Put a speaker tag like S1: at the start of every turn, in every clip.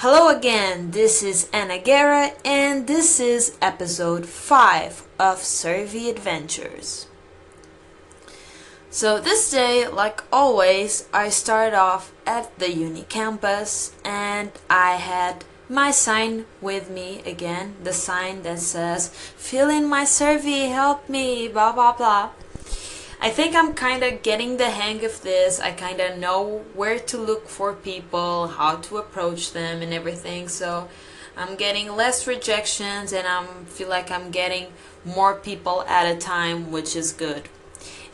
S1: Hello again, this is Anna Guerra, and this is episode 5 of Survey Adventures. So, this day, like always, I started off at the uni campus and I had my sign with me again the sign that says, Fill in my survey, help me, blah blah blah. I think I'm kind of getting the hang of this. I kind of know where to look for people, how to approach them, and everything. So I'm getting less rejections, and I feel like I'm getting more people at a time, which is good.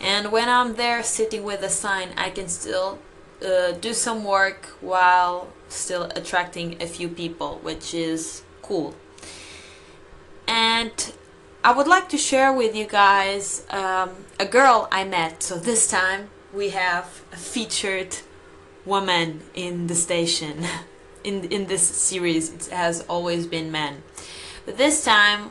S1: And when I'm there sitting with a sign, I can still uh, do some work while still attracting a few people, which is cool. And I would like to share with you guys um, a girl I met. So this time we have a featured woman in the station. In in this series, it has always been men, but this time,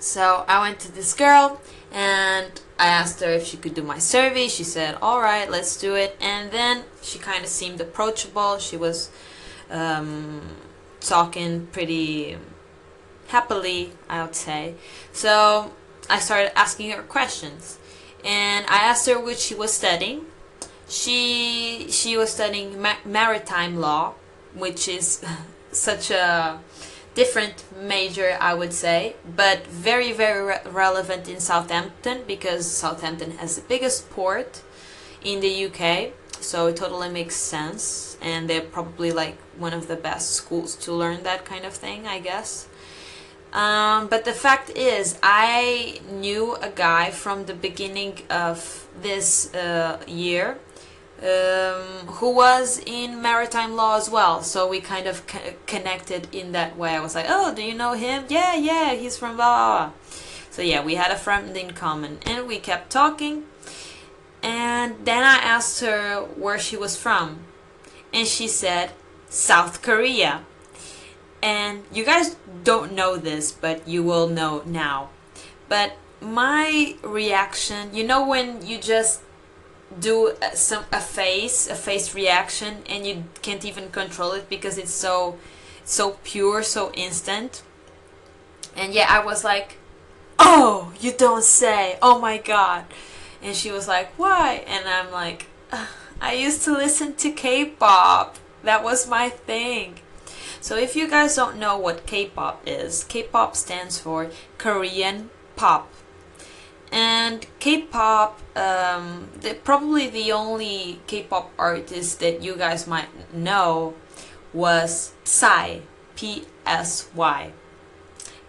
S1: so I went to this girl and I asked her if she could do my survey. She said, "All right, let's do it." And then she kind of seemed approachable. She was um, talking pretty happily, I would say. So I started asking her questions, and I asked her what she was studying. She she was studying ma- maritime law, which is such a different major, I would say, but very very re- relevant in Southampton because Southampton has the biggest port in the UK. So it totally makes sense, and they're probably like one of the best schools to learn that kind of thing, I guess. Um, but the fact is, I knew a guy from the beginning of this uh, year um, who was in maritime law as well. So we kind of co- connected in that way. I was like, oh, do you know him? Yeah, yeah, he's from blah, blah, blah. So yeah, we had a friend in common. And we kept talking. And then I asked her where she was from. And she said, South Korea. And you guys don't know this, but you will know now. But my reaction, you know, when you just do a, some a face, a face reaction, and you can't even control it because it's so, so pure, so instant. And yeah, I was like, "Oh, you don't say! Oh my god!" And she was like, "Why?" And I'm like, "I used to listen to K-pop. That was my thing." So if you guys don't know what K-pop is, K-pop stands for Korean pop. And K-pop, um, probably the only K-pop artist that you guys might know was Psy, P-S-Y.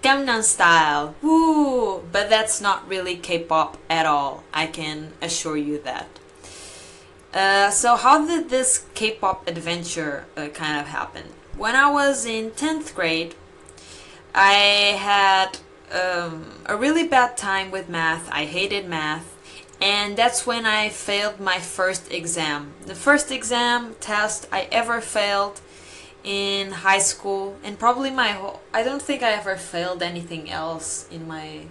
S1: Gangnam Style, woo! But that's not really K-pop at all. I can assure you that. Uh, so how did this K-pop adventure uh, kind of happen? When I was in 10th grade, I had um, a really bad time with math. I hated math. And that's when I failed my first exam. The first exam test I ever failed in high school, and probably my whole. I don't think I ever failed anything else in my.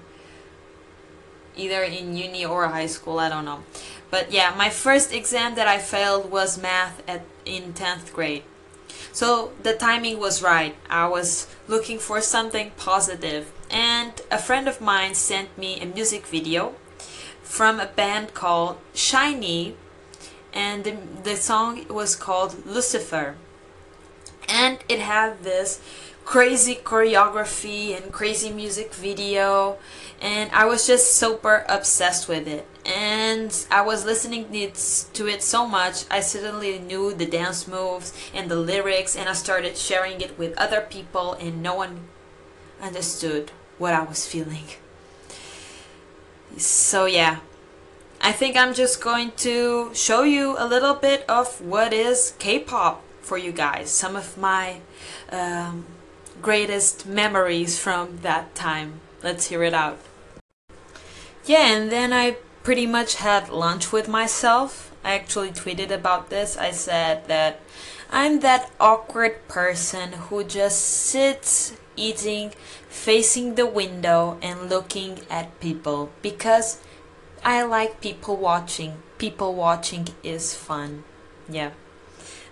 S1: either in uni or high school, I don't know. But yeah, my first exam that I failed was math at in 10th grade. So the timing was right. I was looking for something positive, and a friend of mine sent me a music video from a band called SHINee, and the, the song was called Lucifer. And it had this crazy choreography and crazy music video, and I was just super obsessed with it. And I was listening to it so much, I suddenly knew the dance moves and the lyrics, and I started sharing it with other people, and no one understood what I was feeling. So, yeah, I think I'm just going to show you a little bit of what is K pop for you guys, some of my um, greatest memories from that time. Let's hear it out. Yeah, and then I pretty much had lunch with myself. I actually tweeted about this. I said that I'm that awkward person who just sits eating, facing the window, and looking at people because I like people watching. People watching is fun. Yeah.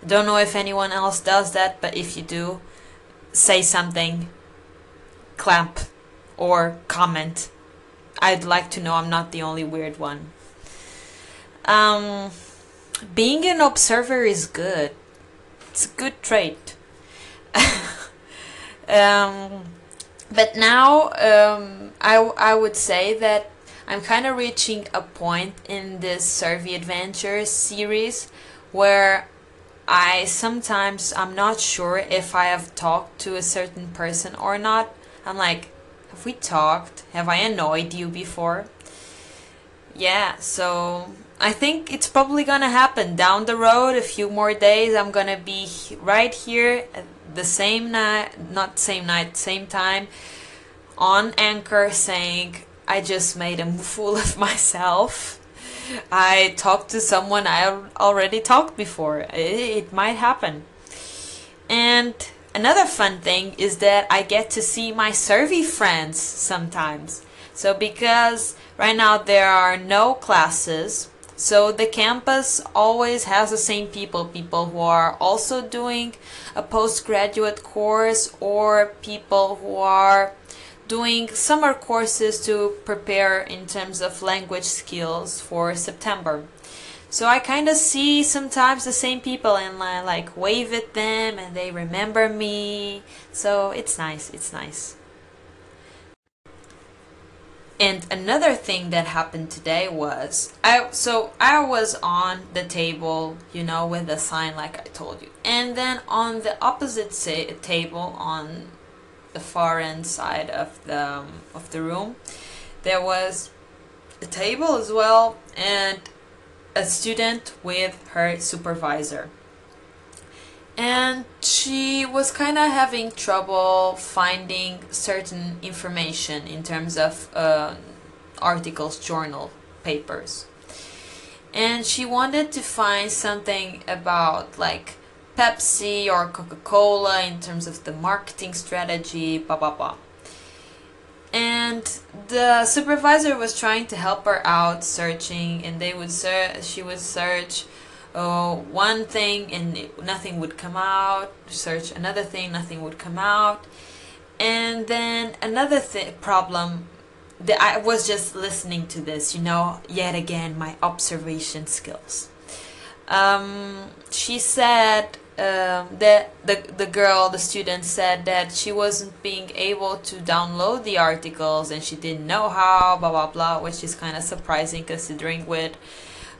S1: Don't know if anyone else does that, but if you do, say something, clap, or comment. I'd like to know I'm not the only weird one. Um, being an observer is good. It's a good trait. um, but now um, I, I would say that I'm kind of reaching a point in this Survey adventure series where I sometimes I'm not sure if I have talked to a certain person or not. I'm like, have we talked? Have I annoyed you before? Yeah, so I think it's probably gonna happen down the road. A few more days, I'm gonna be right here uh, the same night, not same night, same time, on Anchor saying I just made a fool of myself. I talked to someone I already talked before. It, it might happen. And another fun thing is that I get to see my survey friends sometimes. So because right now there are no classes, so the campus always has the same people, people who are also doing a postgraduate course or people who are doing summer courses to prepare in terms of language skills for September. So I kind of see sometimes the same people and I like wave at them and they remember me. So it's nice, it's nice. And another thing that happened today was I so I was on the table, you know, with the sign like I told you. And then on the opposite table on the far end side of the um, of the room. There was a table as well and a student with her supervisor. And she was kind of having trouble finding certain information in terms of uh, articles, journal papers. And she wanted to find something about like Pepsi or Coca-Cola in terms of the marketing strategy, blah blah blah. And the supervisor was trying to help her out searching, and they would. She would search uh, one thing, and it, nothing would come out. Search another thing, nothing would come out. And then another th- problem that I was just listening to this, you know, yet again my observation skills. Um, she said um, the, the the girl, the student, said that she wasn't being able to download the articles and she didn't know how, blah blah blah, which is kind of surprising considering with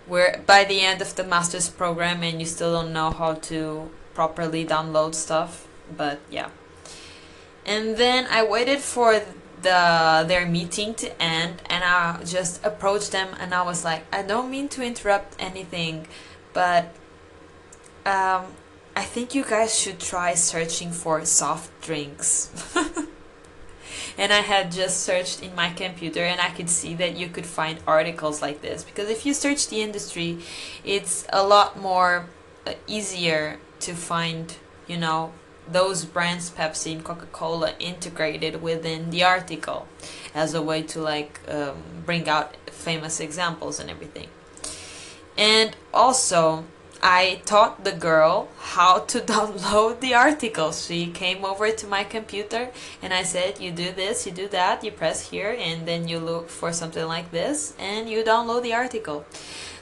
S1: we're by the end of the master's program and you still don't know how to properly download stuff. But yeah, and then I waited for the their meeting to end and I just approached them and I was like, I don't mean to interrupt anything, but um, I think you guys should try searching for soft drinks. and I had just searched in my computer and I could see that you could find articles like this because if you search the industry it's a lot more uh, easier to find you know those brands Pepsi and Coca-Cola integrated within the article as a way to like um, bring out famous examples and everything and also I taught the girl how to download the article. She came over to my computer and I said, you do this, you do that, you press here and then you look for something like this and you download the article.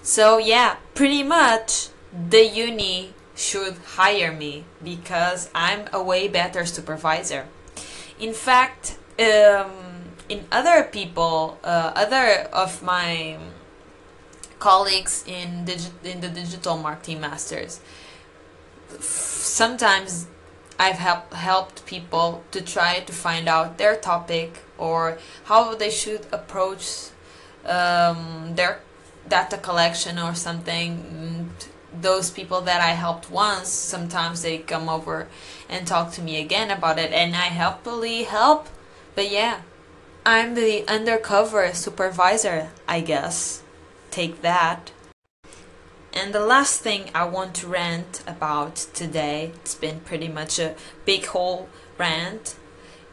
S1: So yeah, pretty much the uni should hire me because I'm a way better supervisor. In fact, um, in other people, uh, other of my colleagues in digi- in the digital marketing masters sometimes I've helped helped people to try to find out their topic or how they should approach um, their data collection or something. Those people that I helped once, sometimes they come over and talk to me again about it, and I helpfully help. But yeah, I'm the undercover supervisor, I guess take that. And the last thing I want to rant about today, it's been pretty much a big whole rant,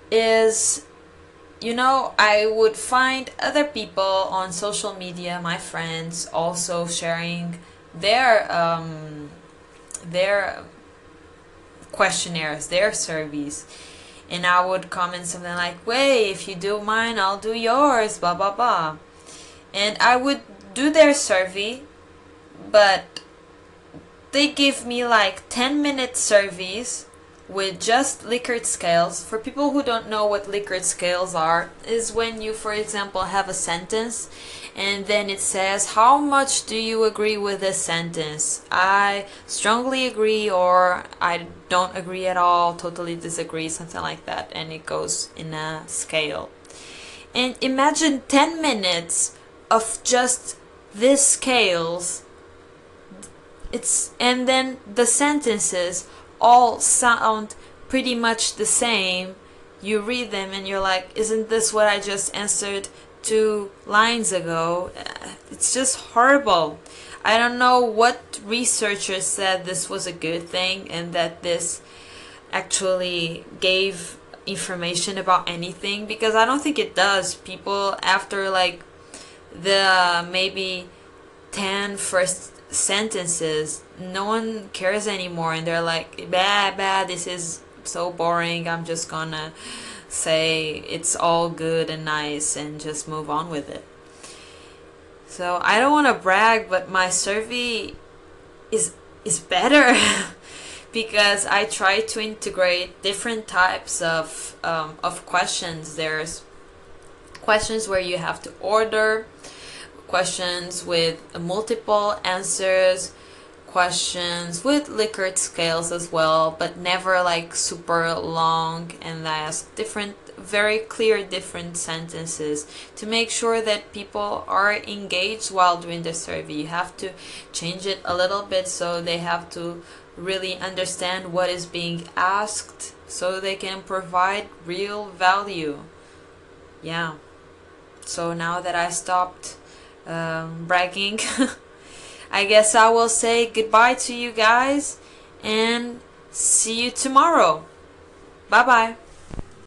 S1: is you know, I would find other people on social media, my friends, also sharing their um, their questionnaires, their surveys. And I would comment something like, wait, if you do mine, I'll do yours, blah, blah, blah. And I would do their survey, but they give me like 10 minute surveys with just Likert scales. For people who don't know what Likert scales are, is when you, for example, have a sentence and then it says, How much do you agree with this sentence? I strongly agree, or I don't agree at all, totally disagree, something like that. And it goes in a scale. And imagine 10 minutes of just these scales. It's and then the sentences all sound pretty much the same. You read them and you're like, isn't this what I just answered two lines ago? Uh, it's just horrible. I don't know what researchers said this was a good thing and that this actually gave information about anything because I don't think it does. People after like the maybe 10 first sentences no one cares anymore and they're like bad bad this is so boring i'm just gonna say it's all good and nice and just move on with it. So i don't want to brag but my survey is is better because i try to integrate different types of um, of questions. There's questions where you have to order questions with multiple answers, questions with Likert scales as well, but never like super long and ask different very clear different sentences to make sure that people are engaged while doing the survey. You have to change it a little bit so they have to really understand what is being asked so they can provide real value. Yeah. So now that I stopped um, bragging. I guess I will say goodbye to you guys and see you tomorrow. Bye bye.